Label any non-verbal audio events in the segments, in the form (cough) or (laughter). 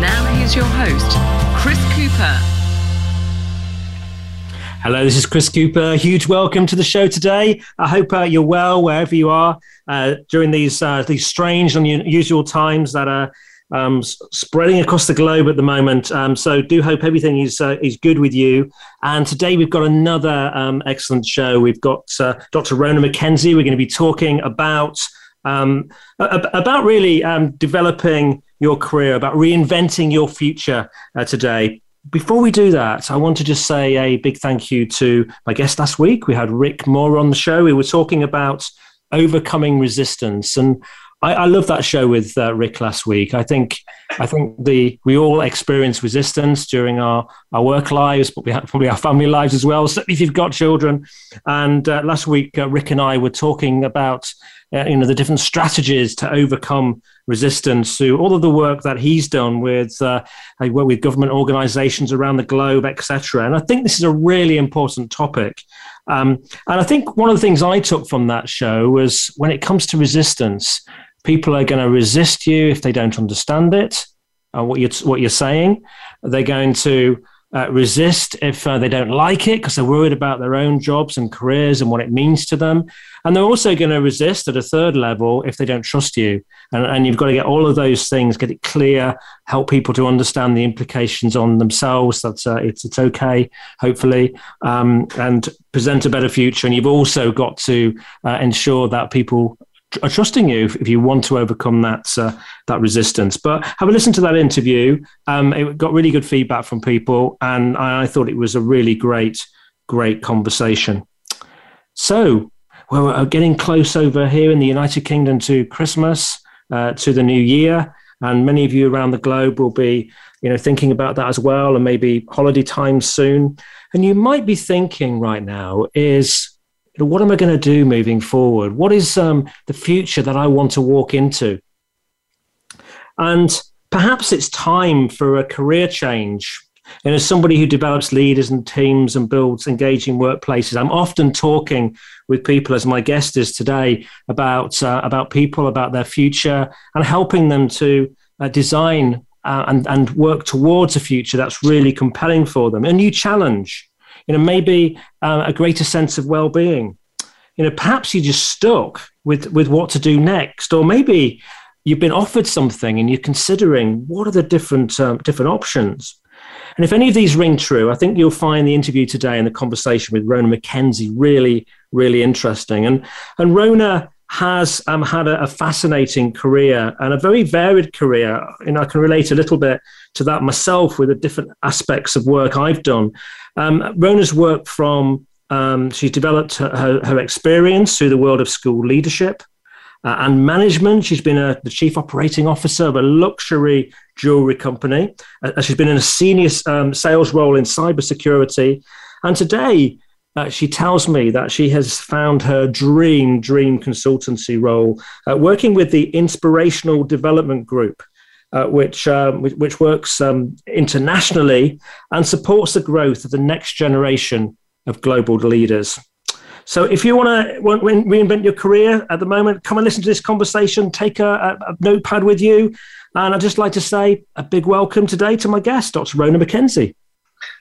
Now, here's your host, Chris Cooper. Hello, this is Chris Cooper. Huge welcome to the show today. I hope uh, you're well wherever you are uh, during these uh, these strange and unusual times that are um, spreading across the globe at the moment. Um, so, do hope everything is uh, is good with you. And today we've got another um, excellent show. We've got uh, Dr. Rona Mackenzie. We're going to be talking about um, about really um, developing your career, about reinventing your future uh, today. Before we do that, I want to just say a big thank you to my guest last week. We had Rick Moore on the show. We were talking about overcoming resistance, and I, I love that show with uh, Rick last week. I think I think the we all experience resistance during our, our work lives, but we have probably our family lives as well. Certainly, if you've got children. And uh, last week, uh, Rick and I were talking about uh, you know the different strategies to overcome resistance through all of the work that he's done with uh, work with government organizations around the globe etc and i think this is a really important topic. Um, and i think one of the things i took from that show was when it comes to resistance people are going to resist you if they don't understand it uh, what you're what you're saying. They're going to uh, resist if uh, they don't like it because they're worried about their own jobs and careers and what it means to them. And they're also going to resist at a third level if they don't trust you. And, and you've got to get all of those things, get it clear, help people to understand the implications on themselves. that uh, it's it's okay, hopefully, um, and present a better future. And you've also got to uh, ensure that people trusting you if you want to overcome that uh, that resistance. But have a listen to that interview. Um, it got really good feedback from people, and I, I, thought it was a really great, great conversation. So we're getting close over here in the United Kingdom to Christmas, uh, to the New Year, and many of you around the globe will be, you know, thinking about that as well, and maybe holiday time soon. And you might be thinking right now is what am I going to do moving forward? What is um, the future that I want to walk into? And perhaps it's time for a career change. And as somebody who develops leaders and teams and builds engaging workplaces, I'm often talking with people, as my guest is today, about uh, about people, about their future, and helping them to uh, design uh, and and work towards a future that's really compelling for them, a new challenge you know, maybe uh, a greater sense of well-being. You know, perhaps you're just stuck with with what to do next, or maybe you've been offered something and you're considering what are the different um, different options. And if any of these ring true, I think you'll find the interview today and the conversation with Rona Mackenzie really, really interesting. And and Rona has um, had a, a, fascinating career and a very varied career. And I can relate a little bit to that myself with the different aspects of work I've done. Um, Rona's worked from, um, she's developed her, her, experience through the world of school leadership uh, and management. She's been a, the chief operating officer of a luxury jewelry company. Uh, she's been in a senior um, sales role in cybersecurity. And today, uh, she tells me that she has found her dream, dream consultancy role uh, working with the Inspirational Development Group. Uh, which, um, which, works um, internationally and supports the growth of the next generation of global leaders. So, if you want to reinvent your career at the moment, come and listen to this conversation. Take a, a, notepad with you, and I'd just like to say a big welcome today to my guest, Dr. Rona Mackenzie.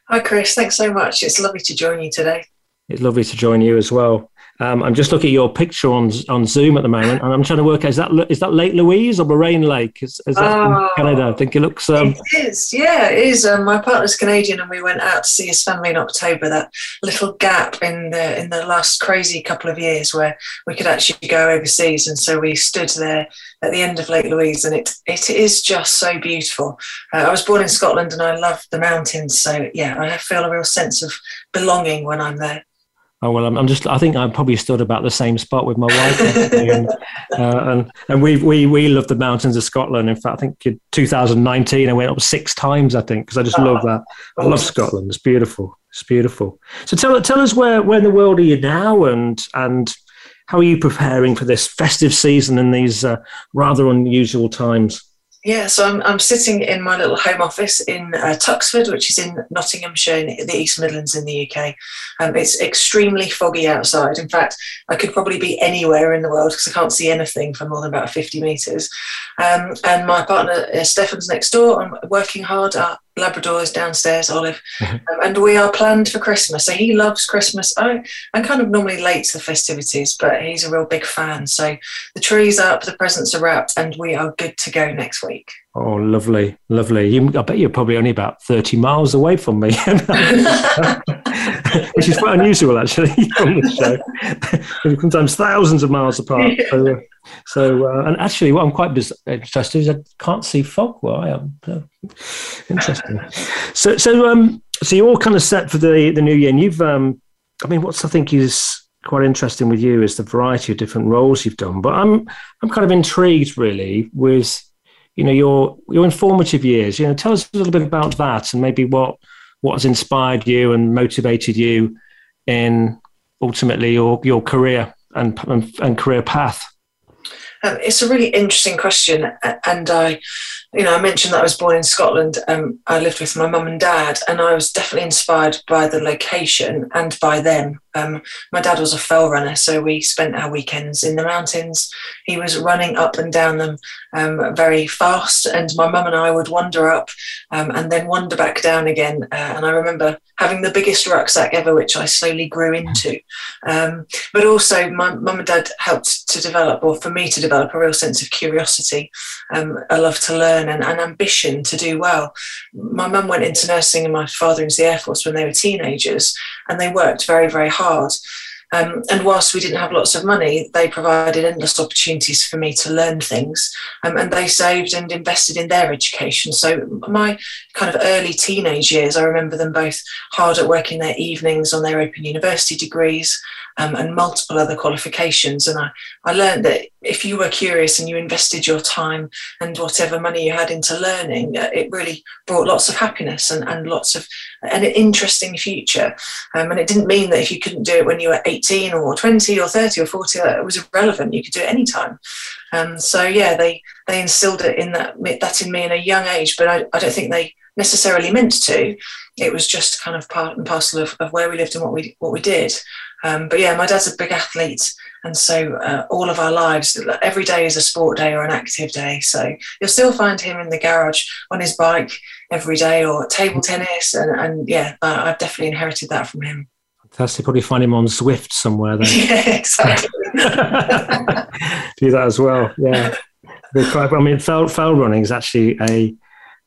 Hi, Chris. Thanks so much. It's lovely to join you today. It's lovely to join you as well. Um, I'm just looking at your picture on on Zoom at the moment, and I'm trying to work out is that is that Lake Louise or Moraine Lake? Is, is that oh, Canada? I think it looks. Um, it is, yeah, it is. Um, my partner's Canadian, and we went out to see his family in October. That little gap in the in the last crazy couple of years where we could actually go overseas, and so we stood there at the end of Lake Louise, and it it is just so beautiful. Uh, I was born in Scotland, and I love the mountains, so yeah, I feel a real sense of belonging when I'm there. Oh well, I'm, I'm, just. I think I'm probably stood about the same spot with my wife, and, (laughs) uh, and and we we we love the mountains of Scotland. In fact, I think in 2019 I went up six times. I think because I just love that. I love Scotland. It's beautiful. It's beautiful. So tell tell us where where in the world are you now, and and how are you preparing for this festive season in these uh, rather unusual times? Yeah, so I'm, I'm sitting in my little home office in uh, Tuxford, which is in Nottinghamshire, in the East Midlands in the UK. Um, it's extremely foggy outside. In fact, I could probably be anywhere in the world because I can't see anything for more than about 50 metres. Um, and my partner, uh, Stefan's next door. I'm working hard. Our Labrador is downstairs, Olive. (laughs) um, and we are planned for Christmas. So he loves Christmas. I, I'm kind of normally late to the festivities, but he's a real big fan. So the tree's up, the presents are wrapped, and we are good to go next week. Oh, lovely, lovely. You, I bet you're probably only about 30 miles away from me, (laughs) (laughs) (laughs) which is quite unusual actually (laughs) on the show. Sometimes thousands of miles apart. (laughs) So, so uh, and actually, what I'm quite interested is I can't see fog where I am. So, interesting. So, so, um, so you're all kind of set for the, the new year, and you've, um, I mean, what's I think is quite interesting with you is the variety of different roles you've done. But I'm, I'm kind of intrigued really with you know your your informative years you know tell us a little bit about that and maybe what what has inspired you and motivated you in ultimately your your career and and, and career path um, it's a really interesting question and i you know, I mentioned that I was born in Scotland. Um, I lived with my mum and dad, and I was definitely inspired by the location and by them. Um, my dad was a fell runner, so we spent our weekends in the mountains. He was running up and down them um, very fast, and my mum and I would wander up um, and then wander back down again. Uh, and I remember having the biggest rucksack ever, which I slowly grew into. Um, but also, my mum and dad helped to develop, or for me to develop, a real sense of curiosity, um, a love to learn and an ambition to do well. My mum went into nursing and my father into the Air Force when they were teenagers, and they worked very, very hard. Um, and whilst we didn't have lots of money, they provided endless opportunities for me to learn things. Um, and they saved and invested in their education. So, my kind of early teenage years, I remember them both hard at work in their evenings on their Open University degrees um, and multiple other qualifications. And I, I learned that if you were curious and you invested your time and whatever money you had into learning, uh, it really brought lots of happiness and, and lots of an interesting future. Um, and it didn't mean that if you couldn't do it when you were 18 or 20 or 30 or 40, it was irrelevant. You could do it anytime. Um, so yeah, they they instilled it in that that in me in a young age, but I, I don't think they necessarily meant to. It was just kind of part and parcel of, of where we lived and what we what we did. Um, but yeah, my dad's a big athlete, and so uh, all of our lives, every day is a sport day or an active day. So you'll still find him in the garage on his bike every day or table tennis, and, and yeah, uh, I've definitely inherited that from him. Fantastic. Probably find him on Zwift somewhere then. (laughs) yeah, exactly. (laughs) Do that as well. Yeah. I mean, fell, fell running is actually a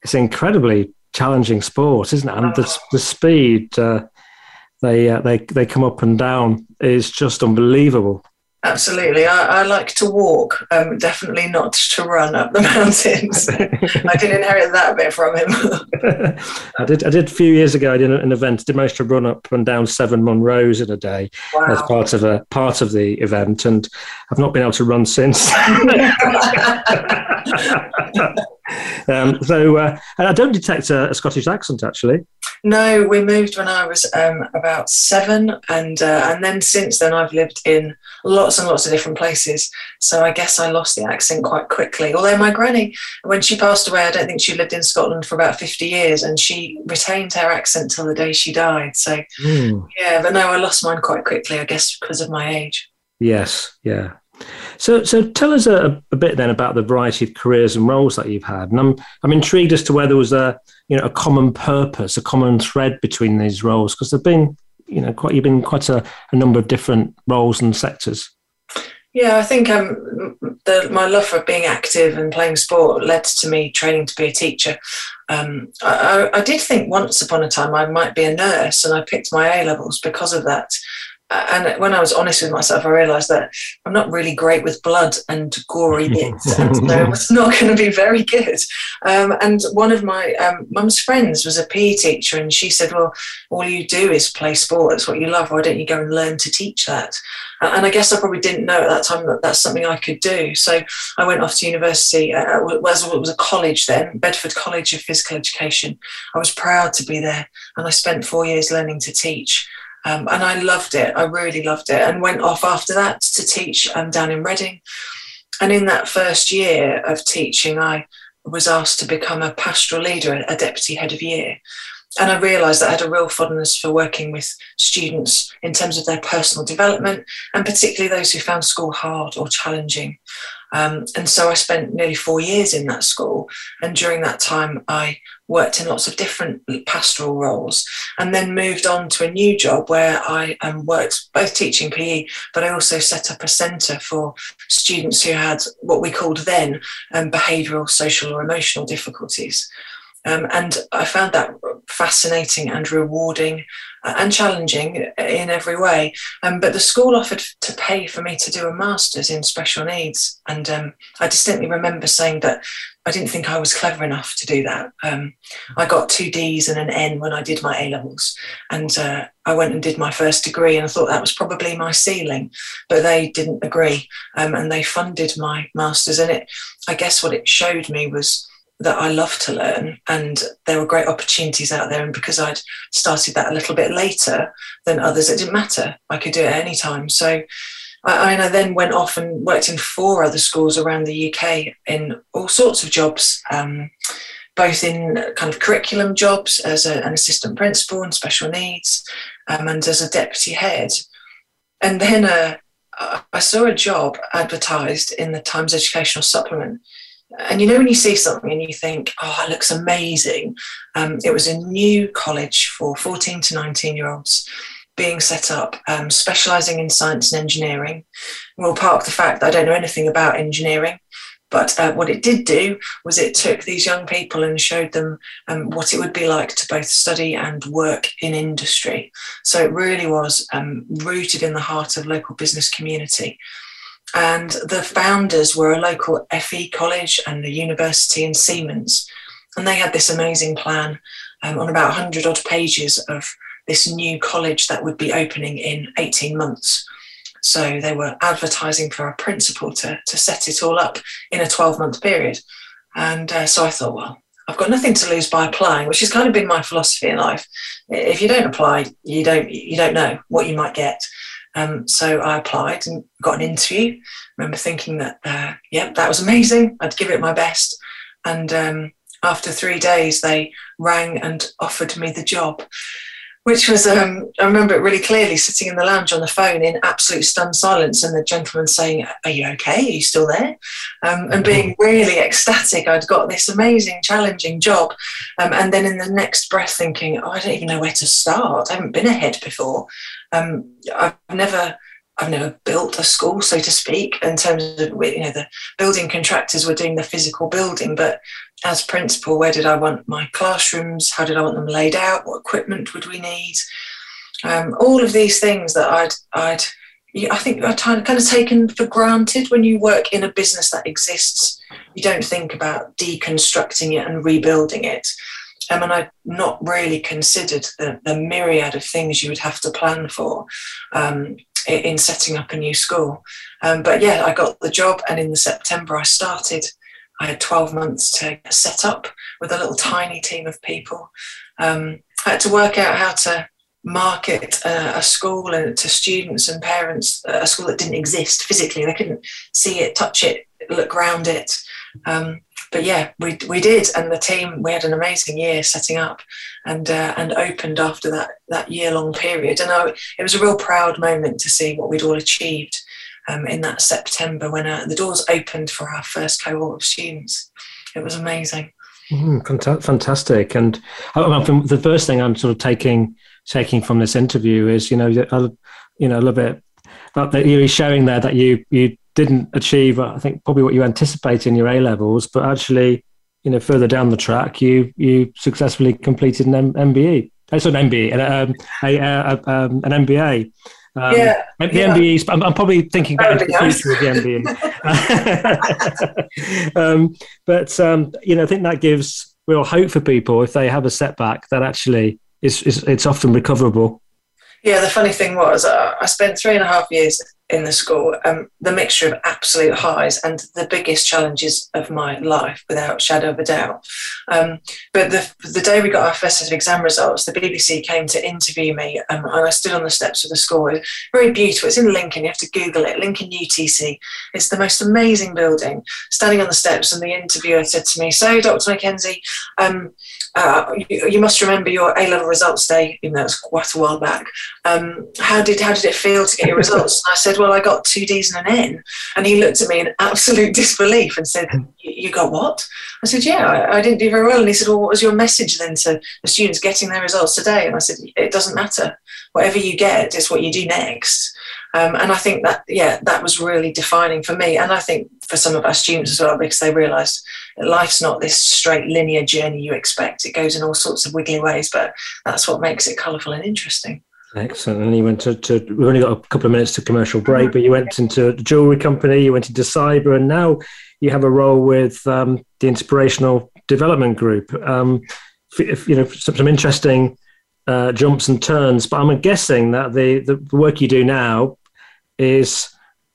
it's an incredibly challenging sport, isn't it? And the, the speed uh, they uh, they they come up and down is just unbelievable. Absolutely, I, I like to walk. Um, definitely not to run up the (laughs) mountains. I did inherit that bit from him. (laughs) I did. I did a few years ago. I did an event. Did manage to run up and down seven Munros in a day wow. as part of a part of the event, and I've not been able to run since. (laughs) um, so uh, I don't detect a, a Scottish accent actually. No, we moved when I was um, about seven, and uh, and then since then I've lived in lots and lots of different places. So I guess I lost the accent quite quickly. Although my granny, when she passed away, I don't think she lived in Scotland for about fifty years, and she retained her accent till the day she died. So mm. yeah, but no, I lost mine quite quickly. I guess because of my age. Yes, yeah. So, so tell us a, a, bit then about the variety of careers and roles that you've had, and I'm I'm intrigued as to whether there was a you know a common purpose, a common thread between these roles, because there've been you know quite you've been quite a, a number of different roles and sectors. Yeah, I think um, the, my love for being active and playing sport led to me training to be a teacher. Um, I, I, did think once upon a time I might be a nurse, and I picked my A levels because of that. And when I was honest with myself, I realised that I'm not really great with blood and gory (laughs) bits, and so it was not going to be very good. Um, and one of my um, mum's friends was a PE teacher, and she said, "Well, all you do is play sport. That's what you love. Why don't you go and learn to teach that?" And I guess I probably didn't know at that time that that's something I could do. So I went off to university. Uh, it was a college then, Bedford College of Physical Education. I was proud to be there, and I spent four years learning to teach. Um, and I loved it. I really loved it, and went off after that to teach um, down in Reading. And in that first year of teaching, I was asked to become a pastoral leader, a deputy head of year. And I realised that I had a real fondness for working with students in terms of their personal development, and particularly those who found school hard or challenging. Um, and so I spent nearly four years in that school. And during that time, I worked in lots of different pastoral roles and then moved on to a new job where I um, worked both teaching PE, but I also set up a centre for students who had what we called then um, behavioural, social, or emotional difficulties. Um, and I found that fascinating and rewarding uh, and challenging in every way. Um, but the school offered to pay for me to do a master's in special needs. And um, I distinctly remember saying that I didn't think I was clever enough to do that. Um, I got two D's and an N when I did my A levels. And uh, I went and did my first degree and I thought that was probably my ceiling. But they didn't agree um, and they funded my master's. And it, I guess what it showed me was that I love to learn, and there were great opportunities out there. And because I'd started that a little bit later than others, it didn't matter. I could do it any time. So I, I then went off and worked in four other schools around the UK in all sorts of jobs. Um, both in kind of curriculum jobs as a, an assistant principal and special needs um, and as a deputy head. And then uh, I saw a job advertised in the Times Educational Supplement and you know, when you see something and you think, oh, it looks amazing, um, it was a new college for 14 to 19 year olds being set up, um, specialising in science and engineering. We'll park the fact that I don't know anything about engineering. But uh, what it did do was it took these young people and showed them um, what it would be like to both study and work in industry. So it really was um, rooted in the heart of local business community. And the founders were a local FE college and a university in Siemens. And they had this amazing plan um, on about 100 odd pages of this new college that would be opening in 18 months. So they were advertising for a principal to, to set it all up in a 12 month period. And uh, so I thought, well, I've got nothing to lose by applying, which has kind of been my philosophy in life. If you don't apply, you don't you don't know what you might get. Um, so I applied and got an interview. I remember thinking that, uh, yeah, that was amazing. I'd give it my best. And um, after three days, they rang and offered me the job, which was, um, I remember it really clearly sitting in the lounge on the phone in absolute stunned silence, and the gentleman saying, Are you okay? Are you still there? Um, and being really ecstatic. I'd got this amazing, challenging job. Um, and then in the next breath, thinking, Oh, I don't even know where to start. I haven't been ahead before. Um, I've never I've never built a school, so to speak, in terms of you know the building contractors were doing the physical building, but as principal, where did I want my classrooms? How did I want them laid out? What equipment would we need? Um, all of these things that I'd I'd I think I'd kind of taken for granted when you work in a business that exists. You don't think about deconstructing it and rebuilding it. Um, and I'd not really considered the, the, myriad of things you would have to plan for um, in setting up a new school. Um, but yeah, I got the job, and in the September I started. I had 12 months to set up with a little tiny team of people. Um, I had to work out how to market a, school to students and parents, a school that didn't exist physically. They couldn't see it, touch it, look around it. Um, but yeah, we, we did, and the team we had an amazing year setting up, and uh, and opened after that that year long period, and I, it was a real proud moment to see what we'd all achieved um, in that September when uh, the doors opened for our first cohort of students. It was amazing. Mm, fantastic, and I the first thing I'm sort of taking taking from this interview is you know a, you know a little bit that you're showing there that you you didn't achieve, I think, probably what you anticipated in your A levels, but actually, you know, further down the track, you you successfully completed an M- MBE. Uh, sorry, an MBE, um, a, a, um, an MBA. Um, yeah, the yeah. MBE. I'm, I'm, probably thinking back into the future with the MBE. (laughs) um, but um, you know, I think that gives real hope for people if they have a setback that actually is, is it's often recoverable. Yeah, the funny thing was, uh, I spent three and a half years in the school, um, the mixture of absolute highs and the biggest challenges of my life, without shadow of a doubt. Um, but the, the day we got our first set of exam results, the BBC came to interview me, um, and I stood on the steps of the school. It very beautiful. It's in Lincoln. You have to Google it. Lincoln UTC. It's the most amazing building. Standing on the steps, and the interviewer said to me, "So, Dr. Mackenzie." Uh, you, you, must remember your A level results day, even though it was quite a while back. Um, how did how did it feel to get your results? And I said, well, I got two D's and an N. And he looked at me in absolute (laughs) disbelief and said, you got what? I said, yeah, I, I, didn't do very well. And he said, well, what was your message then to the students getting their results today? And I said, it doesn't matter. Whatever you get is what you do next. Um, and I think that, yeah, that was really defining for me. And I think for some of our students as well, because they realised that life's not this straight linear journey you expect. It goes in all sorts of wiggly ways, but that's what makes it colourful and interesting. Excellent. And you went to, to, we've only got a couple of minutes to commercial break, but you went into the jewelry company, you went into cyber, and now you have a role with um, the Inspirational Development Group. Um, if, you know, some, some interesting uh, jumps and turns, but I'm guessing that the, the work you do now is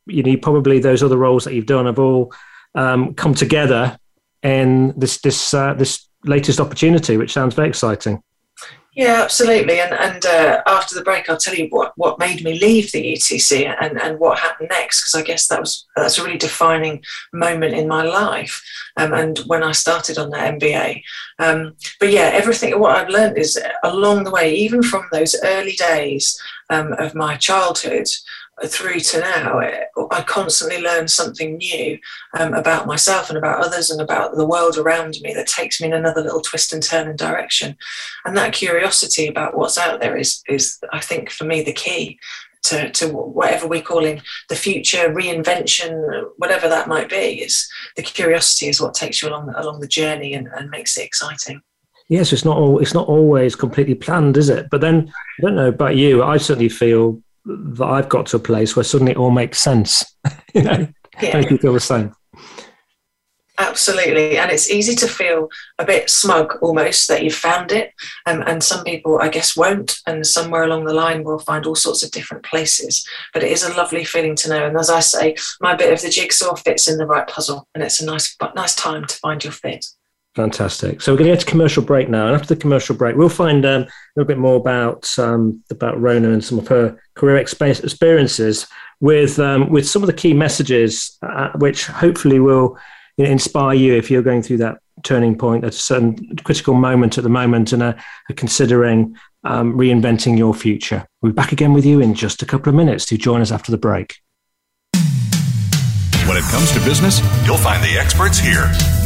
you know probably those other roles that you've done have all um, come together in this this uh, this latest opportunity, which sounds very exciting. Yeah, absolutely. And and uh, after the break, I'll tell you what, what made me leave the UTC and, and what happened next, because I guess that was that's a really defining moment in my life. Um, and when I started on that MBA, um, but yeah, everything what I've learned is along the way, even from those early days um, of my childhood, through to now, I constantly learn something new um, about myself and about others and about the world around me that takes me in another little twist and turn and direction. And that curiosity about what's out there is, is I think, for me, the key to, to whatever we're calling the future, reinvention, whatever that might be. Is the curiosity is what takes you along along the journey and, and makes it exciting yes, it's not all, it's not always completely planned, is it? But then I don't know about you. I certainly feel that I've got to a place where suddenly it all makes sense. (laughs) you know, yeah. make you feel the same. Absolutely, and it's easy to feel a bit smug almost that you've found it, um, and some people, I guess, won't, and somewhere along the line we'll find all sorts of different places. But it is a lovely feeling to know, and as I say, my bit of the jigsaw fits in the right puzzle, and it's a nice, nice time to find your fit. Fantastic. So we're going to get to commercial break now, and after the commercial break, we'll find um, a little bit more about um, about Rona and some of her career experiences with um, with some of the key messages, uh, which hopefully will you know, inspire you if you're going through that turning point at a certain critical moment at the moment and are, are considering um, reinventing your future. We'll be back again with you in just a couple of minutes. To join us after the break. When it comes to business, you'll find the experts here.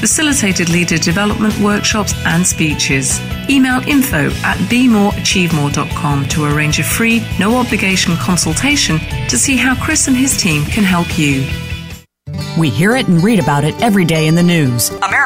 facilitated leader development workshops and speeches. Email info at bemoreachievemore.com to arrange a free, no obligation consultation to see how Chris and his team can help you. We hear it and read about it every day in the news. America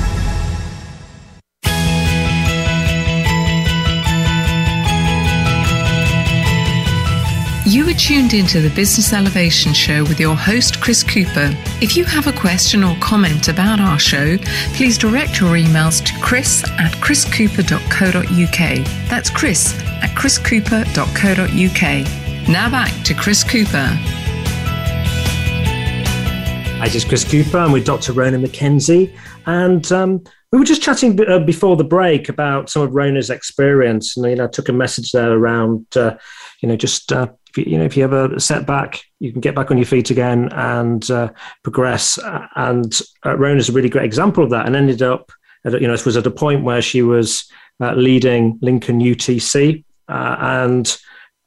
You are tuned into the Business Elevation Show with your host, Chris Cooper. If you have a question or comment about our show, please direct your emails to chris at chriscooper.co.uk. That's chris at chriscooper.co.uk. Now back to Chris Cooper. Hi, this is Chris Cooper. I'm with Dr. Rona Mackenzie. And um, we were just chatting uh, before the break about some of Rona's experience. And, you know, I took a message there around, uh, you know, just uh, if you, you know if you have a setback, you can get back on your feet again and uh, progress. And uh, Rona's a really great example of that, and ended up, at, you know, it was at a point where she was uh, leading Lincoln UTC uh, and.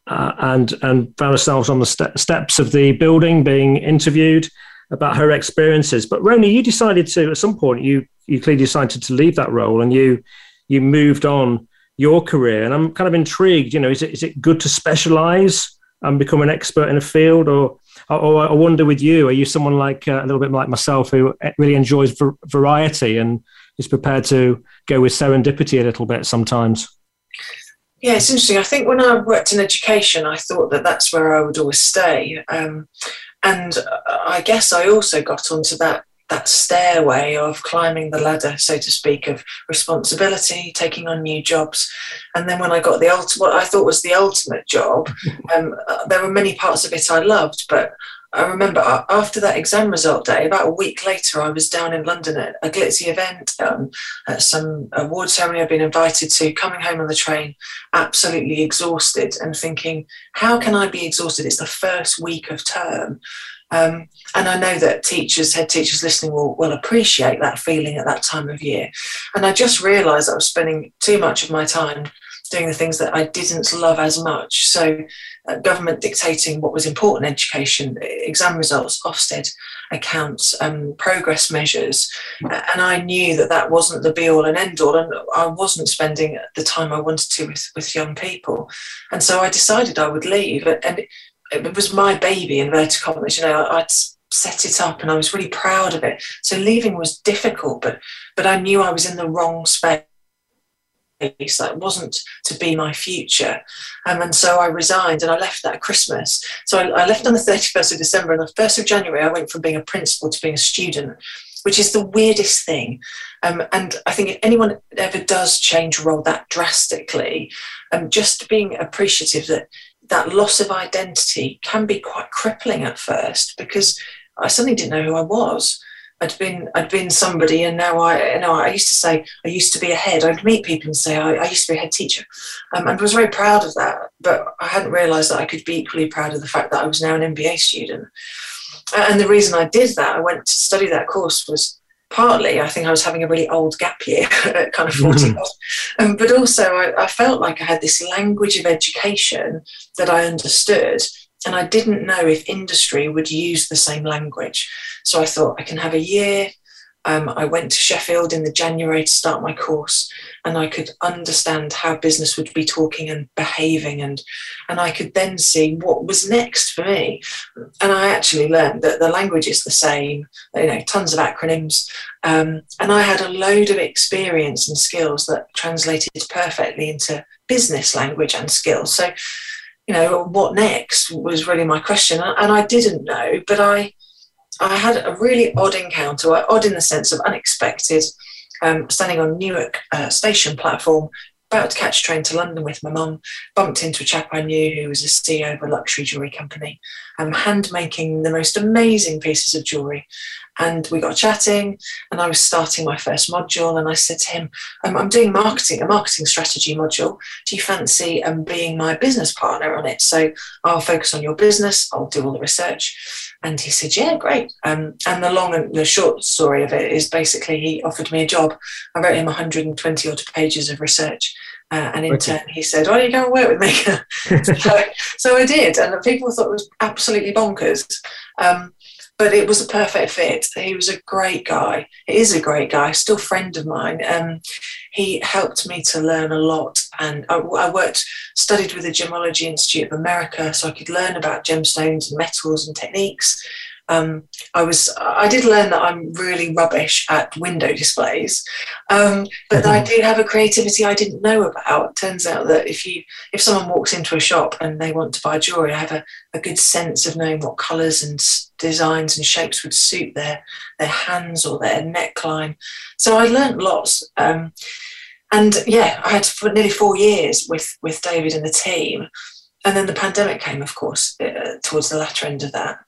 Uh, and and found ourselves on the ste- steps of the building being interviewed about her experiences. But Rona, you decided to at some point you you clearly decided to leave that role and you you moved on your career. And I'm kind of intrigued. You know, is it is it good to specialize and become an expert in a field or or I wonder with you, are you someone like uh, a little bit like myself who really enjoys variety and is prepared to go with serendipity a little bit sometimes? Yeah, it's interesting. I think when I worked in education, I thought that that's where I would always stay. Um, and I guess I also got onto that that stairway of climbing the ladder, so to speak, of responsibility, taking on new jobs. And then when I got the ultimate, what I thought was the ultimate job, (laughs) um, uh, there were many parts of it I loved, but I remember after that exam result day, about a week later, I was down in London at a glitzy event, um, at some award ceremony I'd been invited to, coming home on the train, absolutely exhausted and thinking, how can I be exhausted? It's the first week of term. Um, and I know that teachers, head teachers listening will, will appreciate that feeling at that time of year. And I just realised I was spending too much of my time doing the things that I didn't love as much. So, uh, government dictating what was important education, exam results, Ofsted accounts, um, progress measures. And I knew that that wasn't the be all and end all. And I wasn't spending the time I wanted to with, with young people. And so I decided I would leave. And it, was my baby, in inverted commas. You know, I'd set it up and I was really proud of it. So leaving was difficult, but but I knew I was in the wrong space. That wasn't to be my future. Um, and so I resigned and I left that Christmas. So I, I left on the 31st of December and the 1st of January, I went from being a principal to being a student, which is the weirdest thing. Um, and I think if anyone ever does change role that drastically, um, just being appreciative that that loss of identity can be quite crippling at first because I suddenly didn't know who I was. I'd been I'd been somebody, and now I you know I used to say I used to be a head. I'd meet people and say I, I used to be a head teacher, um, and was very proud of that. But I hadn't realised that I could be equally proud of the fact that I was now an MBA student. And the reason I did that, I went to study that course, was partly I think I was having a really old gap year (laughs) at kind of 40 mm-hmm. um, but also I, I, felt like I had this language of education that I understood and I didn't know if industry would use the same language so I thought I can have a year um, I went to Sheffield in the January to start my course, and I could understand how business would be talking and behaving, and and I could then see what was next for me. And I actually learned that the language is the same, you know, tons of acronyms, um, and I had a load of experience and skills that translated perfectly into business language and skills. So, you know, what next was really my question, and I didn't know, but I I had a really odd encounter, odd in the sense of unexpected. Um, standing on Newark uh, station platform, about to catch a train to London with my mum, bumped into a chap I knew who was a CEO of a luxury jewellery company, um, hand making the most amazing pieces of jewellery. And we got chatting, and I was starting my first module. And I said to him, um, I'm doing marketing, a marketing strategy module. Do you fancy um, being my business partner on it? So I'll focus on your business, I'll do all the research. And he said, Yeah, great. Um, and the long and the short story of it is basically he offered me a job. I wrote him 120 odd pages of research. Uh, and in okay. turn, he said, Why don't you go and work with me? (laughs) so, so, I did. And people thought it was absolutely bonkers. Um, but it was a perfect fit. He was a great guy. He is a great guy, still friend of mine. Um, he helped me to learn a lot. And I, I, worked, studied with the Gemology Institute of America, so I could learn about gemstones and metals and techniques. Um, I was I did learn that I'm really rubbish at window displays, um, but mm-hmm. I do have a creativity I didn't know about. It turns out that if you if someone walks into a shop and they want to buy jewelry, I have a, a good sense of knowing what colours and designs and shapes would suit their their hands or their neckline. So I learned lots. Um, and yeah, I had for nearly four years with with David and the team and then the pandemic came, of course, uh, towards the latter end of that.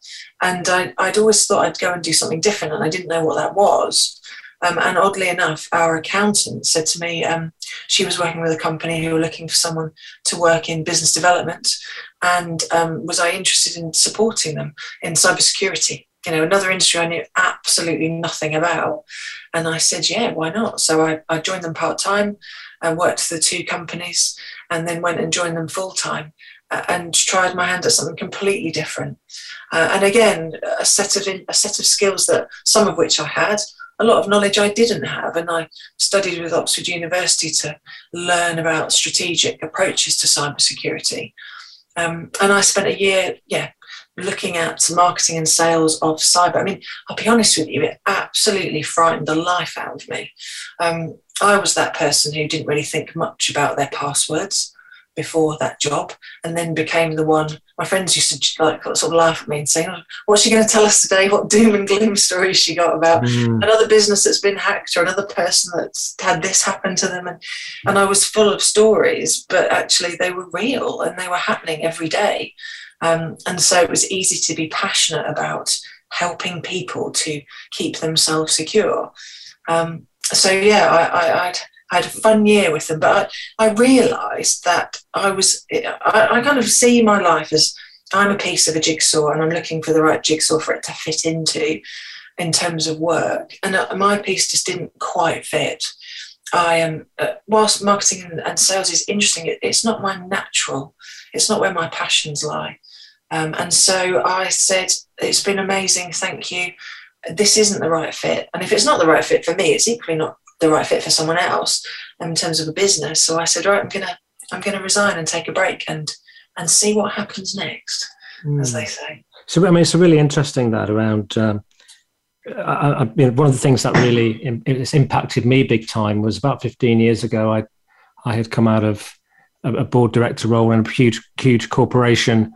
And I, would always thought I'd go and do something different, and I didn't know what that was. Um, and oddly enough, our accountant said to me um, she was working with a company who were looking for someone to work in business development, and um, was I interested in supporting them in cybersecurity? You know, another industry I knew absolutely nothing about. And I said, yeah, why not? So I, I joined them part time I worked for the two companies, and then went and joined them full time and tried my hand at something completely different. Uh, and again, a set of a set of skills that some of which I had, a lot of knowledge I didn't have, and I studied with Oxford University to learn about strategic approaches to cybersecurity. Um, and I spent a year, yeah, looking at marketing and sales of cyber. I mean, I'll be honest with you, it absolutely frightened the life out of me. Um, I was that person who didn't really think much about their passwords before that job and then became the one. My friends used to like sort of laugh at me and say oh, what's she going to tell us today? What doom and gloom stories she got about mm. another business that's been hacked or another person that's had this happen to them? And and I was full of stories but actually they were real and they were happening every day. Um, and so it was easy to be passionate about helping people to keep themselves secure. Um, so yeah I, I, I'd I had a fun year with them, but I, I realised that I was, I, I kind of see my life as I'm a piece of a jigsaw and I'm looking for the right jigsaw for it to fit into in terms of work. And uh, my piece just didn't quite fit. I am, uh, whilst marketing and, and, sales is interesting, it, it's not my natural, it's not where my passions lie. Um, and so I said, It's been amazing, thank you. This isn't the right fit. And if it's not the right fit for me, it's equally not the right fit for someone else in terms of a business. So I said, right, I'm gonna I'm gonna resign and take a break and and see what happens next, mm. as they hmm. say. So I mean, it's really interesting that around. Um, I, I, you know, one of the things that really it's impacted me big time was about 15 years ago. I I had come out of a, a board director role in a huge huge corporation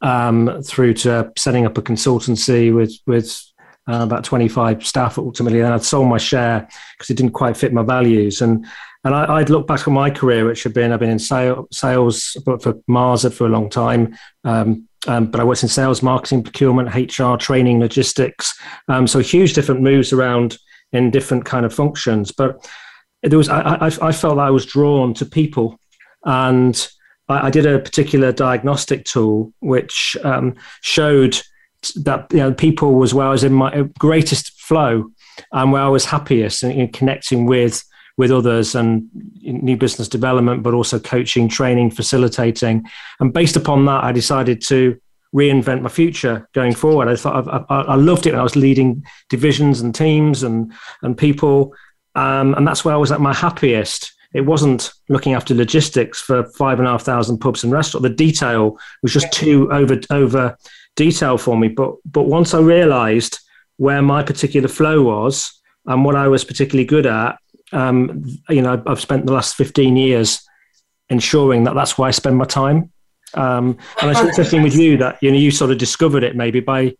um, through to setting up a consultancy with with uh, about 25 staff ultimately, and I'd sold my share because it didn't quite fit my values. And and I, would look back on my career, which had been I've been in sales, sales but for Mars for a long time. Um, um, but I worked in sales, marketing, procurement, HR, training, logistics. Um, so huge different moves around in different kind of functions. But there was I, I, I felt I was drawn to people, and I, I did a particular diagnostic tool which um, showed that you know, people was where I was in my greatest flow and where I was happiest in, in connecting with with others and new business development, but also coaching, training, facilitating. And based upon that, I decided to reinvent my future going forward. I thought I, I, I loved it when I was leading divisions and teams and and people, um, and that's where I was at my happiest. It wasn't looking after logistics for five and a half thousand pubs and restaurants. The detail was just too over over detail for me. But but once I realised where my particular flow was and what I was particularly good at, um, you know, I've spent the last fifteen years ensuring that that's why I spend my time. Um, and it's interesting with you that you know you sort of discovered it maybe by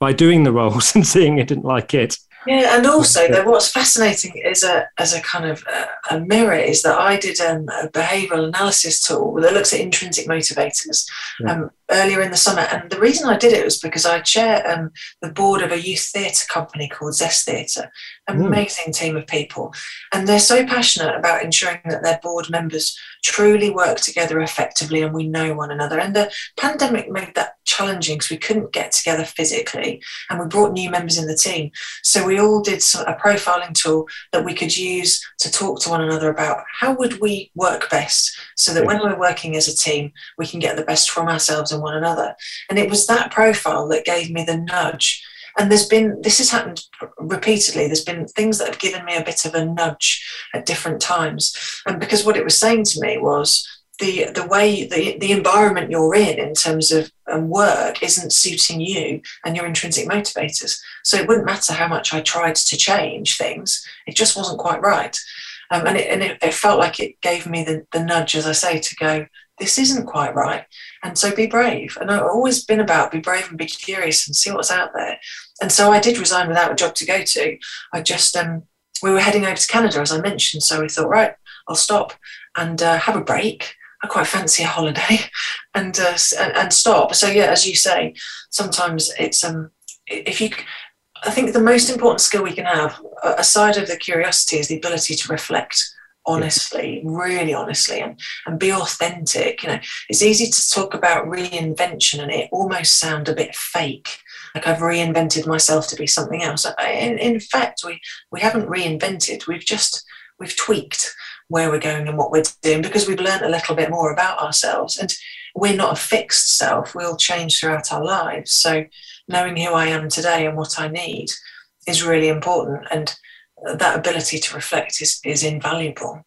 by doing the roles (laughs) and seeing it didn't like it. Yeah, and also though, what's fascinating is a as a kind of a, a mirror is that I did um, a behavioural analysis tool that looks at intrinsic motivators yeah. um, earlier in the summer, and the reason I did it was because I chair um, the board of a youth theatre company called Zest Theatre, mm. amazing mm. team of people, and they're so passionate about ensuring that their board members truly work together effectively and we know one another. And the pandemic made that challenging because we couldn't get together physically, and we brought new members in the team, so we we all did a profiling tool that we could use to talk to one another about how would we work best so that when we're working as a team we can get the best from ourselves and one another. And it was that profile that gave me the nudge. And there's been this has happened repeatedly. There's been things that have given me a bit of a nudge at different times. And because what it was saying to me was the the way the, the environment you're in in terms of um, work isn't suiting you and your intrinsic motivators. So it wouldn't matter how much i tried to change things it just wasn't quite right. Um, and, it, and it, it, felt like it gave me the, the nudge as i say to go this isn't quite right and so be brave. And i've always been about be brave and be curious and see what's out there. And so i did resign without a job to go to. I just um we were heading over to canada as i mentioned. So we thought right i'll stop and uh, have a break. I quite fancy a holiday (laughs) and, uh, and, and stop. So yeah, as you say, sometimes it's um if you. I think the most important skill we can have, aside of the curiosity, is the ability to reflect honestly, really honestly, and, and be authentic. You know, it's easy to talk about reinvention and it almost sound a bit fake, like I've reinvented myself to be something else. In, in fact, we, we haven't reinvented, we've just we've tweaked where we're going and what we're doing because we've learned a little bit more about ourselves. And we're not a fixed self, we'll change throughout our lives. So, knowing who I am today and what I need is really important. And that ability to reflect is, is invaluable.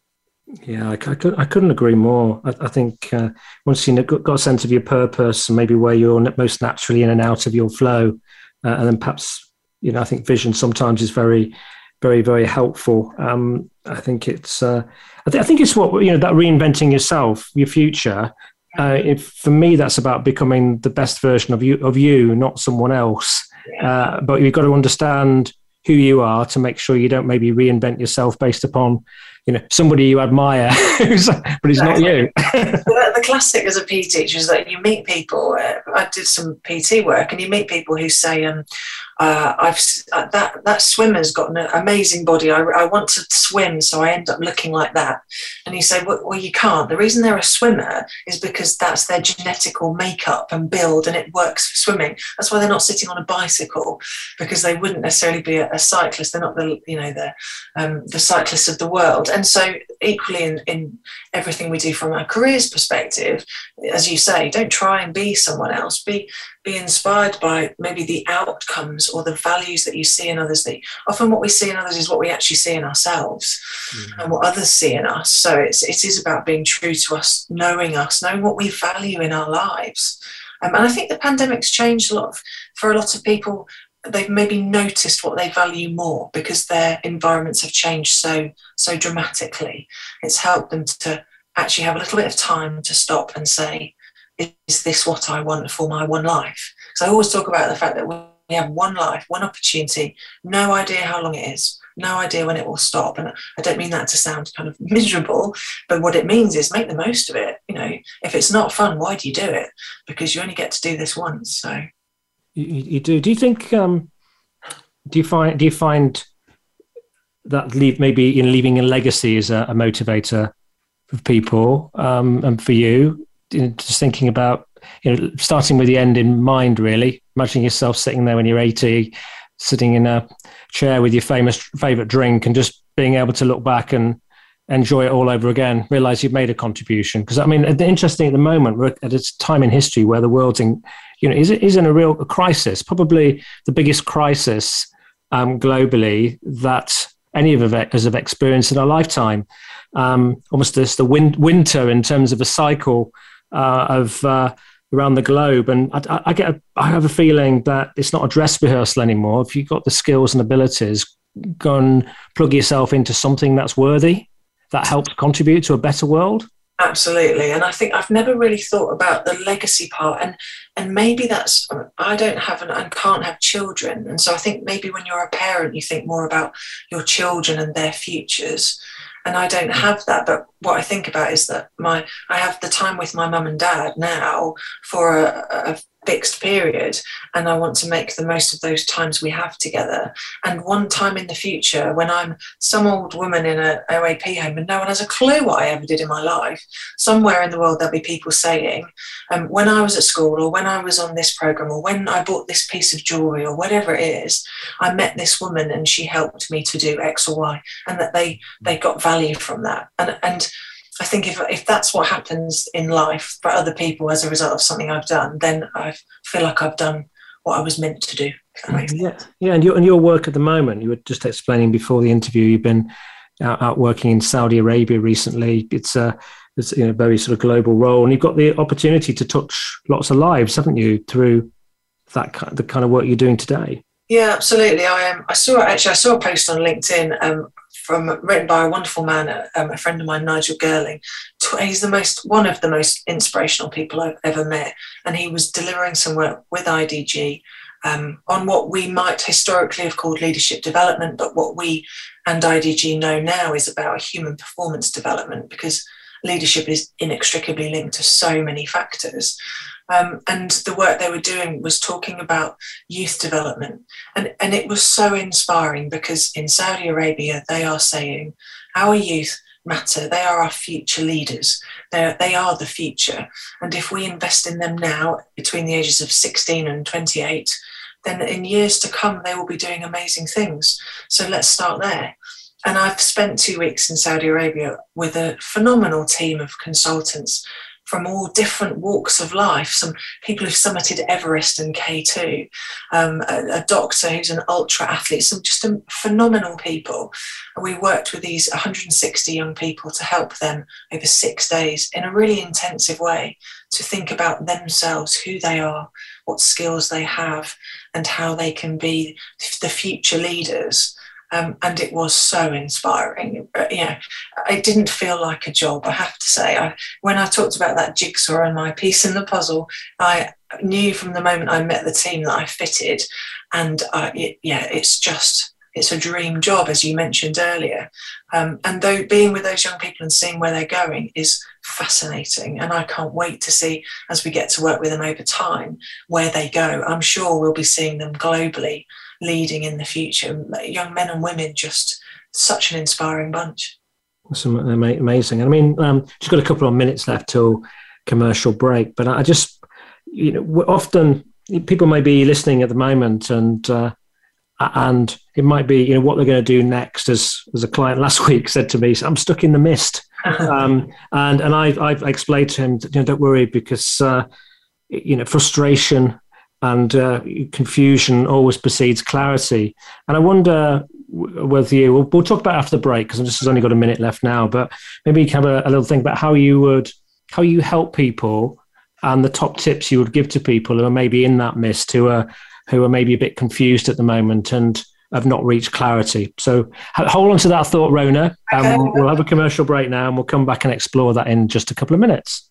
Yeah, I, I, could, I couldn't agree more. I, I think uh, once you've got a sense of your purpose and maybe where you're most naturally in and out of your flow, uh, and then perhaps, you know, I think vision sometimes is very very very helpful. Um, I think it's uh, I, th- I, think it's what you know that reinventing yourself, your future. Uh, if, for me, that's about becoming the best version of you of you, not someone else. Uh, but you've got to understand who you are to make sure you don't maybe reinvent yourself based upon you know somebody you admire (laughs) but it's not you (laughs) the classic as a PE teacher is that you meet people uh, I did some PT work and you meet people who say um, uh, I've uh, that that swimmer's got an amazing body. I, I, want to swim, so I end up looking like that. And you say, well, well, you can't. The reason they're a swimmer is because that's their genetical makeup and build, and it works for swimming. That's why they're not sitting on a bicycle because they wouldn't necessarily be a, a cyclist. They're not the you know the um, the cyclists of the world. And so equally in, in everything we do from our careers perspective, as you say, don't try and be someone else. Be be inspired by maybe the outcomes or the values that you see in others. That often what we see in others is what we actually see in ourselves mm-hmm. and what others see in us. So it's it is about being true to us, knowing us, knowing what we value in our lives. Um, and I think the pandemic's changed a lot of, for a lot of people. They've maybe noticed what they value more because their environments have changed so so dramatically. It's helped them to actually have a little bit of time to stop and say, is this what I want for my one life? So I always talk about the fact that we have one life, one opportunity, no idea how long it is, no idea when it will stop. And I don't mean that to sound kind of (laughs) miserable, but what it means is make the most of it. You know, if it's not fun, why do you do it? Because you only get to do this once. So you, you do. Do you think? Um, do you find? Do you find that leave maybe in leaving a legacy is a, a motivator for people um, and for you? you know, just thinking about you know starting with the end in mind really imagining yourself sitting there when you're 80 sitting in a chair with your famous favorite drink and just being able to look back and enjoy it all over again realize you've made a contribution because i mean interesting at the moment we're at a time in history where the world's in you know is, is in a real crisis probably the biggest crisis um, globally that any of us have experienced in our lifetime um, almost this the win- winter in terms of a cycle uh, of uh, around the globe. And I, I get, a, I have a feeling that it's not a dress rehearsal anymore. If you've got the skills and abilities, go and plug yourself into something that's worthy, that helps contribute to a better world. Absolutely, and I think I've never really thought about the legacy part, and and maybe that's I don't have an, and can't have children, and so I think maybe when you're a parent, you think more about your children and their futures and I don't mm. have that. But what I think about is that my I have the time with my mum and dad now for a, a fixed period and I want to make the most of those times we have together. And one time in the future, when I'm some old woman in an OAP home and no one has a clue what I ever did in my life, somewhere in the world there'll be people saying, um, when I was at school or when I was on this program or when I bought this piece of jewelry or whatever it is, I met this woman and she helped me to do X or Y and that they they got value from that. And and I think if, if that's what happens in life for other people as a result of something I've done, then I feel like I've done what I was meant to do. Yeah, yeah, and your and your work at the moment, you were just explaining before the interview, you've been out, out working in Saudi Arabia recently. It's a it's you know very sort of global role, and you've got the opportunity to touch lots of lives, haven't you, through that kind the kind of work you're doing today? Yeah, absolutely. I um, I saw actually I saw a post on LinkedIn um, from written by a wonderful man, um, a friend of mine, Nigel Girling. He's the most one of the most inspirational people I've ever met, and he was delivering some work with IDG um, on what we might historically have called leadership development, but what we and IDG know now is about human performance development because leadership is inextricably linked to so many factors. Um, and the work they were doing was talking about youth development. And, and it was so inspiring because in Saudi Arabia, they are saying our youth matter. They are our future leaders. They're, they are the future. And if we invest in them now, between the ages of 16 and 28, then in years to come, they will be doing amazing things. So let's start there. And I've spent two weeks in Saudi Arabia with a phenomenal team of consultants from all different walks of life. Some people who've summited Everest and K2, um, a, a, doctor who's an ultra athlete, some just phenomenal people. And we worked with these 160 young people to help them over six days in a really intensive way to think about themselves, who they are, what skills they have, and how they can be the future leaders um, and it was so inspiring. But, you know, it didn't feel like a job, I have to say. I, when I talked about that jigsaw and my piece in the puzzle, I knew from the moment I met the team that I fitted. And uh, it, yeah, it's just, it's a dream job, as you mentioned earlier. Um, and though being with those young people and seeing where they're going is fascinating. And I can't wait to see, as we get to work with them over time, where they go. I'm sure we'll be seeing them globally leading in the future. Young men and women, just such an inspiring bunch. Some amazing. I mean, um, just got a couple of minutes left till commercial break, but I just, you know, often people may be listening at the moment and. Uh, and it might be you know what they're going to do next as as a client last (laughs) week said to me i'm stuck in the mist (laughs) um, and and I, I've explained to him, you know, don't worry because uh, you know frustration and uh, confusion always precedes clarity. And I wonder whether you, we'll, we'll talk about after the break because this has only got a minute left now, but maybe you can have a, a, little think about how you would, how you help people and the top tips you would give to people who are maybe in that mist, who are, who are maybe a bit confused at the moment and have not reached clarity. So hold on to that thought, Rona. and we'll, we'll have a commercial break now and we'll come back and explore that in just a couple of minutes.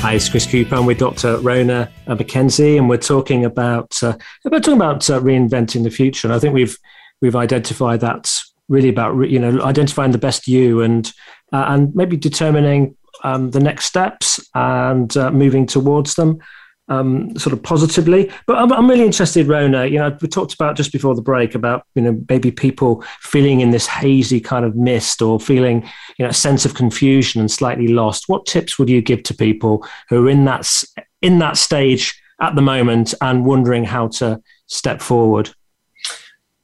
Hi, it's Chris Cooper. I'm with Dr. Rona Mackenzie, and we're talking about uh, we're talking about uh, reinventing the future. And I think we've we've identified that's really about you know identifying the best you and uh, and maybe determining um, the next steps and uh, moving towards them. Um, sort of positively. But I'm, I'm, really interested, Rona. You know, we talked about just before the break about you know maybe people feeling in this hazy kind of mist or feeling you know a sense of confusion and slightly lost. What tips would you give to people who are in that in that stage at the moment and wondering how to step forward?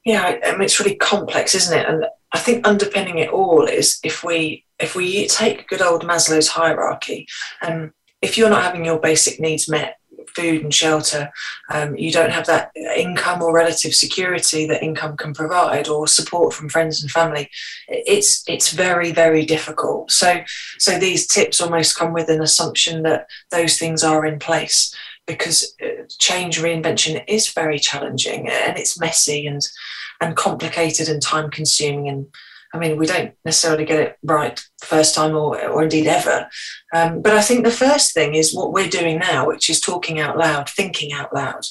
Yeah, I mean, it's really complex, isn't it? And I think underpinning it all is if we if we take good old Maslow's hierarchy, and if you're not having your basic needs met, food and shelter, um, you don't have that income or relative security that income can provide, or support from friends and family. It's it's very very difficult. So so these tips almost come with an assumption that those things are in place because uh, change reinvention is very challenging and it's messy and and complicated and time consuming and I mean, we don't necessarily get it right first time or, or indeed ever. Um, but I think the first thing is what we're doing now, which is talking out loud, thinking out loud.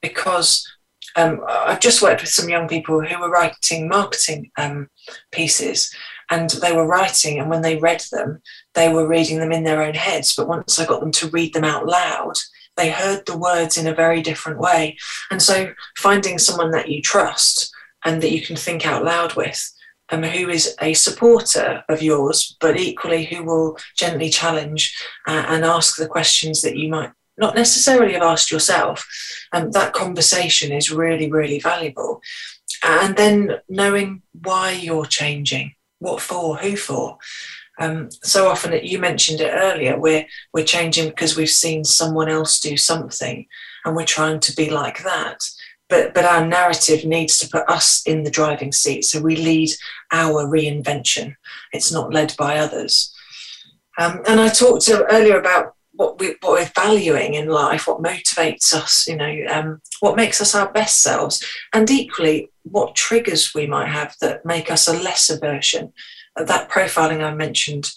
Because um, I've just worked with some young people who were writing marketing um, pieces and they were writing, and when they read them, they were reading them in their own heads. But once I got them to read them out loud, they heard the words in a very different way. And so finding someone that you trust and that you can think out loud with um, who is a supporter of yours, but equally who will gently challenge uh, and ask the questions that you might not necessarily have asked yourself. Um, that conversation is really, really valuable. And then knowing why you're changing, what for, who for. Um, so often, you mentioned it earlier, we're, we're changing because we've seen someone else do something and we're trying to be like that but but our narrative needs to put us in the driving seat. So we lead our reinvention. It's not led by others. Um, and i talked to earlier about what, we, what we're valuing in life what motivates us you know um, what makes us our best selves and equally what triggers we might have that make us a lesser version. That profiling i mentioned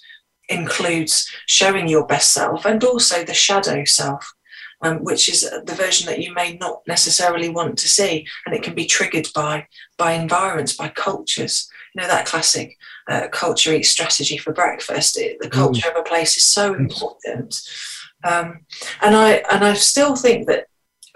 includes showing your best self and also the shadow self um, which is the version that you may not necessarily want to see, and it can be triggered by by environments, by cultures. You know that classic uh, culture eats strategy for breakfast. It, the mm. culture mm. of a place is so important, um, and I and I still think that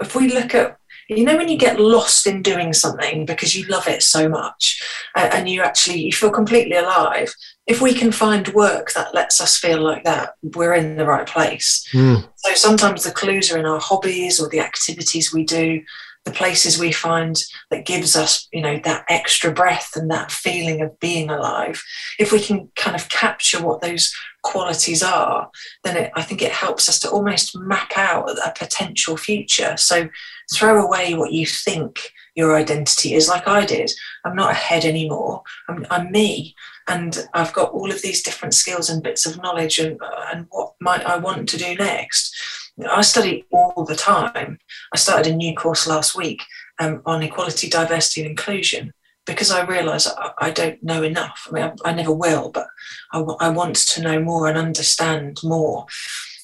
if we look at you know when you get lost in doing something because you love it so much and you actually you feel completely alive if we can find work that lets us feel like that, we're in the right place. Mm. So sometimes the clues are in our hobbies or the activities we do, the places we find that gives us, you know, that extra breath and that feeling of being alive. If we can kind of capture what those qualities are, then it, I think it helps us to almost map out a potential future. So throw away what you think your identity is, like I did. I'm not a head anymore. I'm, I'm me and I've got all of these different skills and bits of knowledge and, and what might I want to do next. I study all the time. I started a new course last week um, on equality, diversity, and inclusion because I realise I, I, don't know enough. I mean, I, I never will, but I, want to know more and understand more.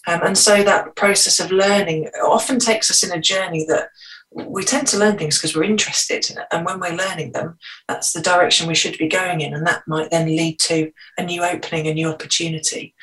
Um, and so that process of learning often takes us in a journey that we tend to learn things because we're interested and when we're learning them that's the direction we should be going in and that might then lead to a new opening a new opportunity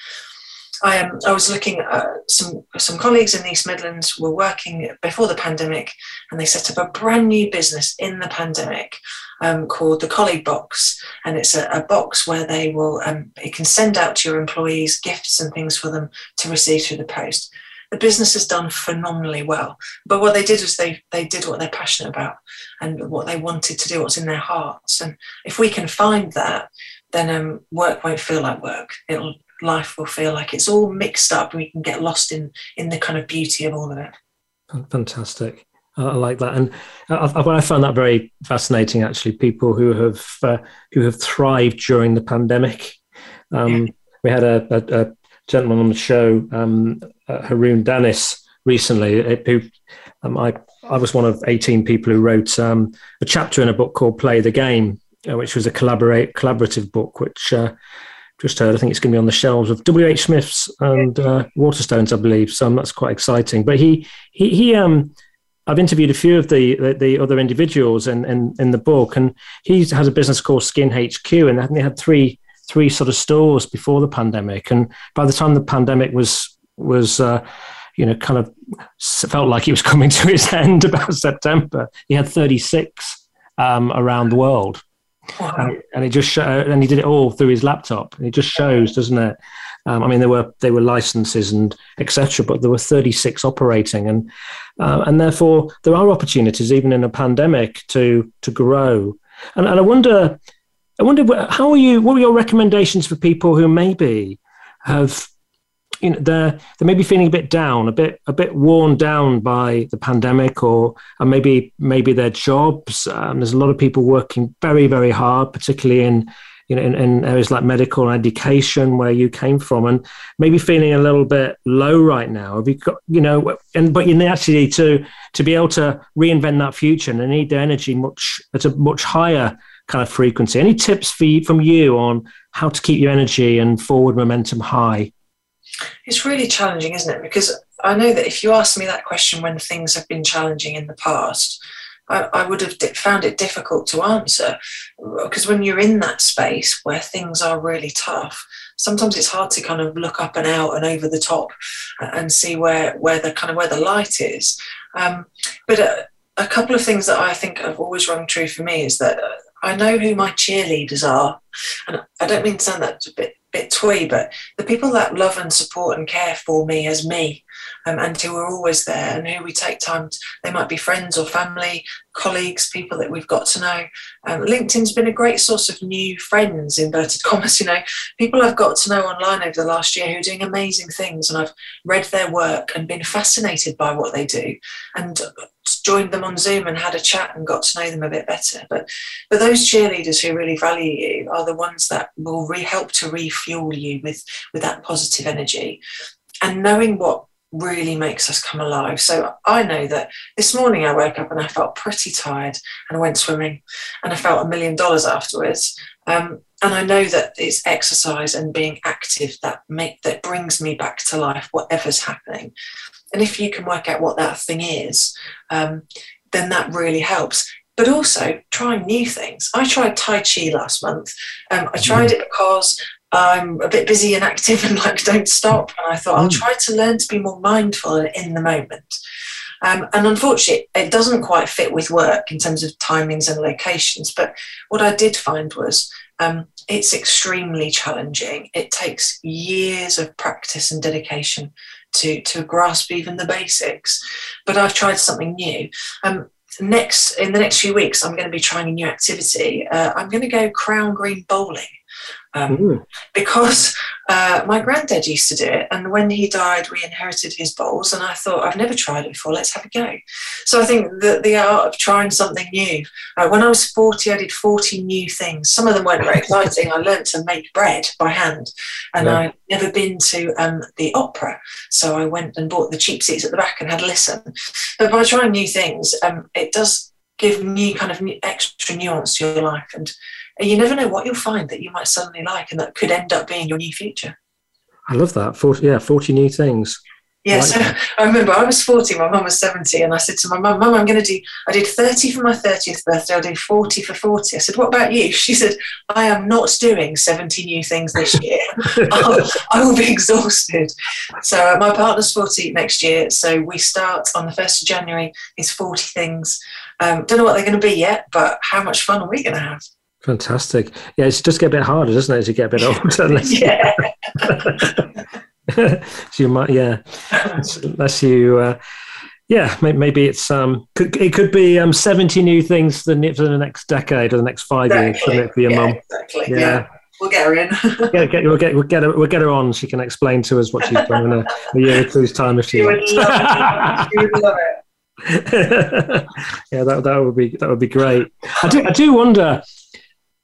I, um, I was looking at some some colleagues in the East Midlands were working before the pandemic, and they set up a brand new business in the pandemic um, called the Colleague Box, and it's a, a box where they will um, it can send out to your employees gifts and things for them to receive through the post the business has done phenomenally well. But what they did was they they did what they're passionate about and what they wanted to do, what's in their hearts. And if we can find that, then um, work won't feel like work. It'll life will feel like it's all mixed up. and We can get lost in in the kind of beauty of all of it. Fantastic. I like that, and I, I found that very fascinating. Actually, people who have uh, who have thrived during the pandemic. Um, yeah. We had a, a, a, gentleman on the show, um, uh, Haroon Danis, recently, uh, who um, I, I was one of 18 people who wrote um, a chapter in a book called Play the Game, uh, which was a collaborate, collaborative book, which uh, just heard, I think it's going to be on the shelves of W.H. Smith's and uh, Waterstones, I believe. So um, that's quite exciting. But he, he, he um, I've interviewed a few of the the, the other individuals in, in, in the book, and he has a business called Skin HQ, and they had three three sort of stores before the pandemic. And by the time the pandemic was was uh, you know, kind of felt like he was (laughs) coming to his end about September. He had 36 um, around the world. And, and, it just show, and he did it all through his laptop. And it just shows, doesn't it? Um, I mean, there were they were licenses and etc., but there were 36 operating, and uh, and therefore there are opportunities even in a pandemic to to grow. And, and I wonder, I wonder how are you? What are your recommendations for people who maybe have you know they're they may be feeling a bit down, a bit a bit worn down by the pandemic, or and maybe maybe their jobs. Um, there's a lot of people working very very hard, particularly in you know in, in, areas like medical and education where you came from, and maybe feeling a little bit low right now. Have you got you know, and but you need actually to to be able to reinvent that future, and they need their energy much at a much higher kind of frequency. Any tips for you, from you on how to keep your energy and forward momentum high? It's really challenging, isn't it? Because I know that if you asked me that question when things have been challenging in the past, I, I would have found it difficult to answer. Because when you're in that space where things are really tough, sometimes it's hard to kind of look up and out and over the top and see where where the kind of where the light is. Um, but a, a, couple of things that I think have always rung true for me is that I know who my cheerleaders are, and I don't mean to sound that a bit bit twee, but the people that love and support and care for me as me, um, and who are always there, and who we take time. To, they might be friends or family, colleagues, people that we've got to know. Um, LinkedIn's been a great source of new friends, inverted (laughs) commas. You know, people I've got to know online over the last year who are doing amazing things, and I've read their work and been fascinated by what they do, and joined them on Zoom and had a chat and got to know them a bit better. But but those cheerleaders who really value you are the ones that will re- help to refuel you with with that positive energy. And knowing what really makes us come alive. So I know that this morning I woke up and I felt pretty tired and I went swimming and I felt a million dollars afterwards. Um, and I know that it's exercise and being active that make that brings me back to life, whatever's happening. And if you can work out what that thing is, um, then that really helps. But also trying new things. I tried Tai Chi last month. Um, I tried mm. it because I'm a bit busy and active and like don't stop. And I thought mm. I'll try to learn to be more mindful in the moment. Um, and unfortunately, it doesn't quite fit with work in terms of timings and locations. But what I did find was um, it's extremely challenging. It takes years of practice and dedication to to grasp even the basics. But I've tried something new. Um, next in the next few weeks, I'm going to be trying a new activity. Uh, I'm going to go crown green bowling um, because uh, my granddad used to do it, and when he died, we inherited his bowls. And I thought, I've never tried it before. Let's have a go. So I think that the art of trying something new. Uh, when I was forty, I did forty new things. Some of them weren't very exciting. I learned to make bread by hand, and yeah. I'd never been to um, the opera, so I went and bought the cheap seats at the back and had a listen. But by trying new things, um, it does give new kind of extra nuance to your life and and you never know what you'll find that you might suddenly like and that could end up being your new future. I love that. 40, yeah, 40 new things. Yeah, like so (laughs) I remember I was 40, my mum was 70, and I said to my mum, Mum, I'm going to do, I did 30 for my 30th birthday, I'll do 40 for 40. I said, What about you? She said, I am not doing 70 new things this year. (laughs) I will be exhausted. So uh, my partner's 40 next year, so we start on the 1st of January, it's 40 things. Um, don't know what they're going to be yet, but how much fun are we going to have? Fantastic. Yeah, it's just get a bit harder, doesn't it, as you get a bit older? (laughs) yeah. (laughs) so you might, yeah, unless you, uh, yeah, maybe it's um, could, it could be um, seventy new things for the, for the next decade or the next five exactly. years for your yeah, mum. Exactly. Yeah. yeah. We'll get her in. yeah, get, we'll get we'll get her we'll get her on. She can explain to us what she's done in a, a year or two's time if she, she wants. Would love it. She would love it. yeah, that that would be that would be great. I do I do wonder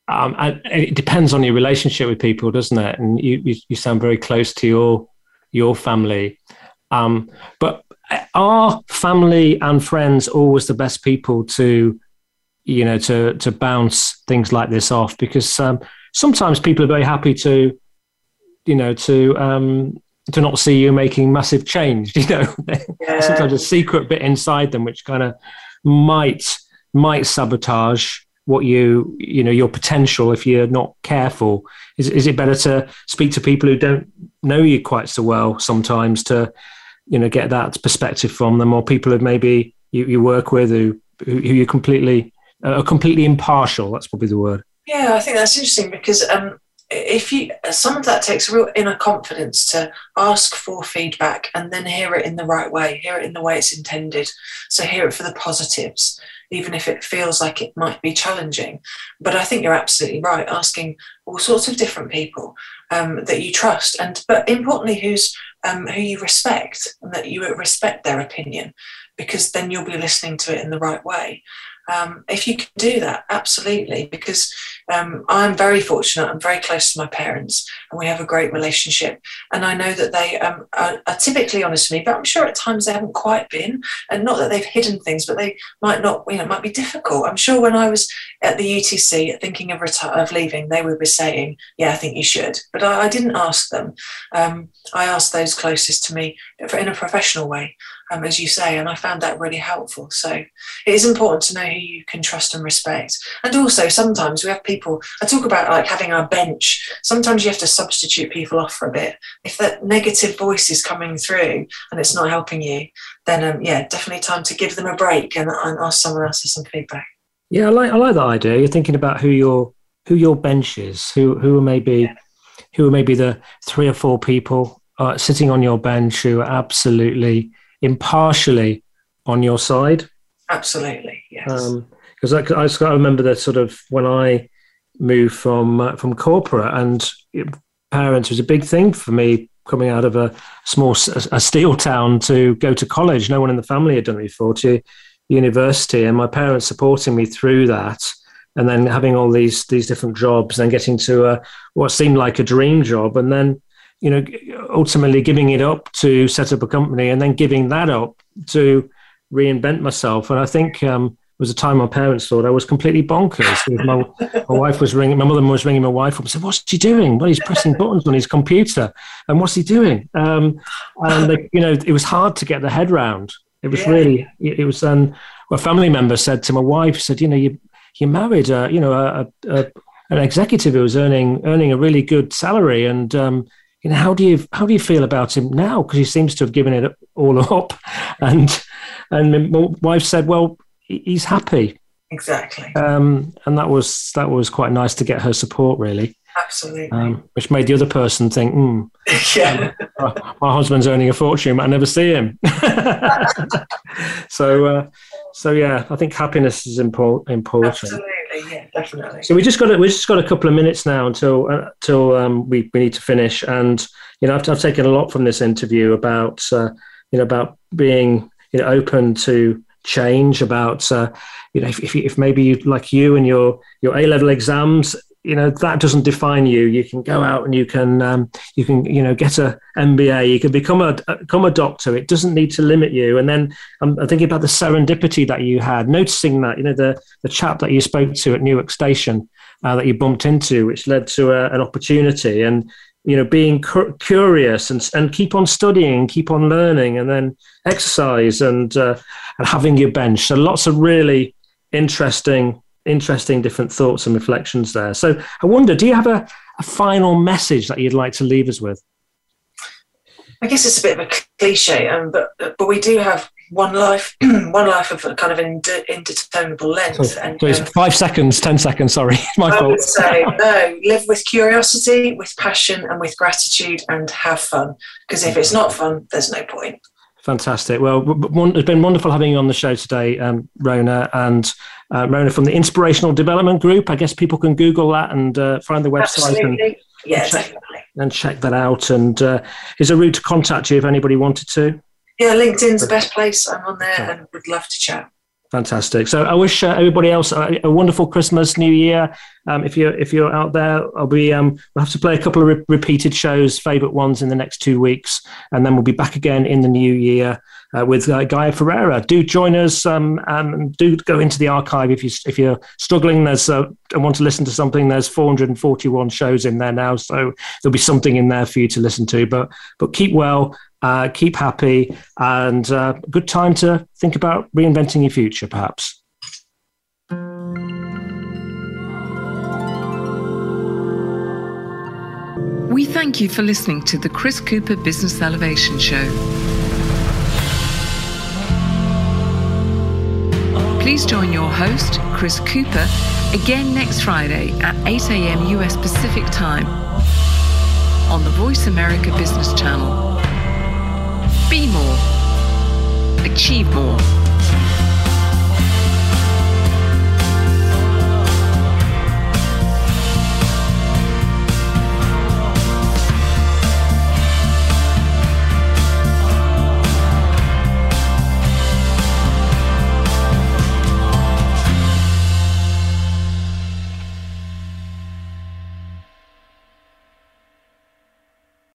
um, it depends on your relationship with people, doesn't it? And you, you, you sound very close to your your family. Um, but are family and friends always the best people to, you know, to to bounce things like this off? Because um, sometimes people are very happy to, you know, to um, to not see you making massive change. (laughs) You know, yeah. sometimes a secret bit inside them which kind of might might sabotage what you you know your potential if you're not careful is, is it better to speak to people who don't know you quite so well sometimes to you know get that perspective from them, or people who maybe you, you work with who who, you completely are completely impartial. That's probably the word. Yeah, I think that's interesting because um, if you some of that takes real inner confidence to ask for feedback and then hear it in the right way, hear it in the way it's intended. So hear it for the positives, even if it feels like it might be challenging. But I think you're absolutely right, asking all sorts of different people um, that you trust, and but importantly, who's um, who you respect, and that you respect their opinion, because then you'll be listening to it in the right way. Um, if you can do that, absolutely, because um, I'm very fortunate. I'm very close to my parents, and we have a great relationship. And I know that they um, are, are, typically honest with me, but I'm sure at times they haven't quite been. And not that they've hidden things, but they might not. You know, it might be difficult. I'm sure when I was at the UTC thinking of reti- of leaving, they would be saying, "Yeah, I think you should." But I, I didn't ask them. Um, I asked those closest to me in a professional way um, as you say, and I found that really helpful. So it is important to know who you can trust and respect. And also, sometimes we have people, I talk about like having our bench. Sometimes you have to substitute people off for a bit. If that negative voice is coming through and it's not helping you, then um, yeah, definitely time to give them a break and, and ask someone else for some feedback. Yeah, I like I like that idea. You're thinking about who your who your bench is, who who are maybe yeah. who are maybe the three or four people uh, sitting on your bench who are absolutely impartially on your side. Absolutely, yes. Because um, I, I just got to remember that sort of when I moved from uh, from corporate and parents was a big thing for me coming out of a small a steel town to go to college. No one in the family had done it before to university, and my parents supporting me through that. And then having all these these different jobs, and getting to a, what seemed like a dream job, and then you know, ultimately giving it up to set up a company and then giving that up to reinvent myself. And I think um, it was a time my parents thought I was completely bonkers. my, my, wife was ringing, my mother was ringing my wife up and said, "What's he doing? Well, he's pressing buttons on his computer, and what's he doing?" Um, and they, you know, it was hard to get the head round. It was yeah. really, it, was. Um, a family member said to my wife, said, "You know, you you married, a, you know, a, a, an executive who was earning earning a really good salary, and um, you know, how do you how do you feel about him now? Because he seems to have given it all (laughs) up, and and my wife said, well, he's happy. Exactly. Um, and that was that was quite nice to get her support, really. Absolutely. Um, which made the other person think, hmm, (laughs) yeah, my husband's earning a fortune, but I never see him. (laughs) so, uh, so yeah, I think happiness is impor- important. Absolutely yeah, definitely. So we just got we just got a couple of minutes now until uh, until um, we we need to finish. And you know, I've, I've taken a lot from this interview about uh, you know about being you know open to change about uh, you know if, if, if maybe you like you and your your A level exams you know that doesn't define you. You can go out and you can um, you can you know get a mba you can become a become a doctor. It doesn't need to limit you. And then I'm, thinking about the serendipity that you had. Noticing that you know the the chap that you spoke to at newark station uh, that you bumped into which led to a, an opportunity. And you know being cu- curious and and keep on studying keep on learning and then exercise and uh, and having your bench. So lots of really interesting interesting different thoughts and reflections there. So I wonder, do you have a, a final message that you'd like to leave us with? I guess it's a bit of a cliche, um, but but we do have one life, (clears throat) one life of a kind of ind- indeterminable length. So, and, so um, five seconds, ten seconds. Sorry, (laughs) my I fault. would say (laughs) no. Live with curiosity, with passion, and with gratitude, and have fun. Because if it's not fun, there's no point. Fantastic. Well, it's been wonderful having you on the show today, um, Rona, and uh, Rona from the Inspirational Development Group. I guess people can Google that and uh, find the website Absolutely. and, yeah, and, check, definitely. and check that out. And uh, is a route to contact you if anybody wanted to? Yeah, LinkedIn's the best place. I'm on there and would love to chat. Fantastic. So I wish uh, everybody else a, a, wonderful Christmas, New Year. Um, if you're if you're out there, I'll be um, we'll have to play a couple of re- repeated shows, favourite ones in the next two weeks, and then we'll be back again in the new year uh, with uh, Gaia Ferreira. Do join us um, and do go into the archive if you if you're struggling. There's uh, and want to listen to something. There's 441 shows in there now, so there'll be something in there for you to listen to. But but keep well, uh, keep happy, and uh, good time to think about reinventing your future, perhaps. We thank you for listening to the Chris Cooper Business Elevation Show. Please join your host, Chris Cooper, again next Friday at 8 a.m. US Pacific Time on the Voice America Business Channel. Be more, achieve more.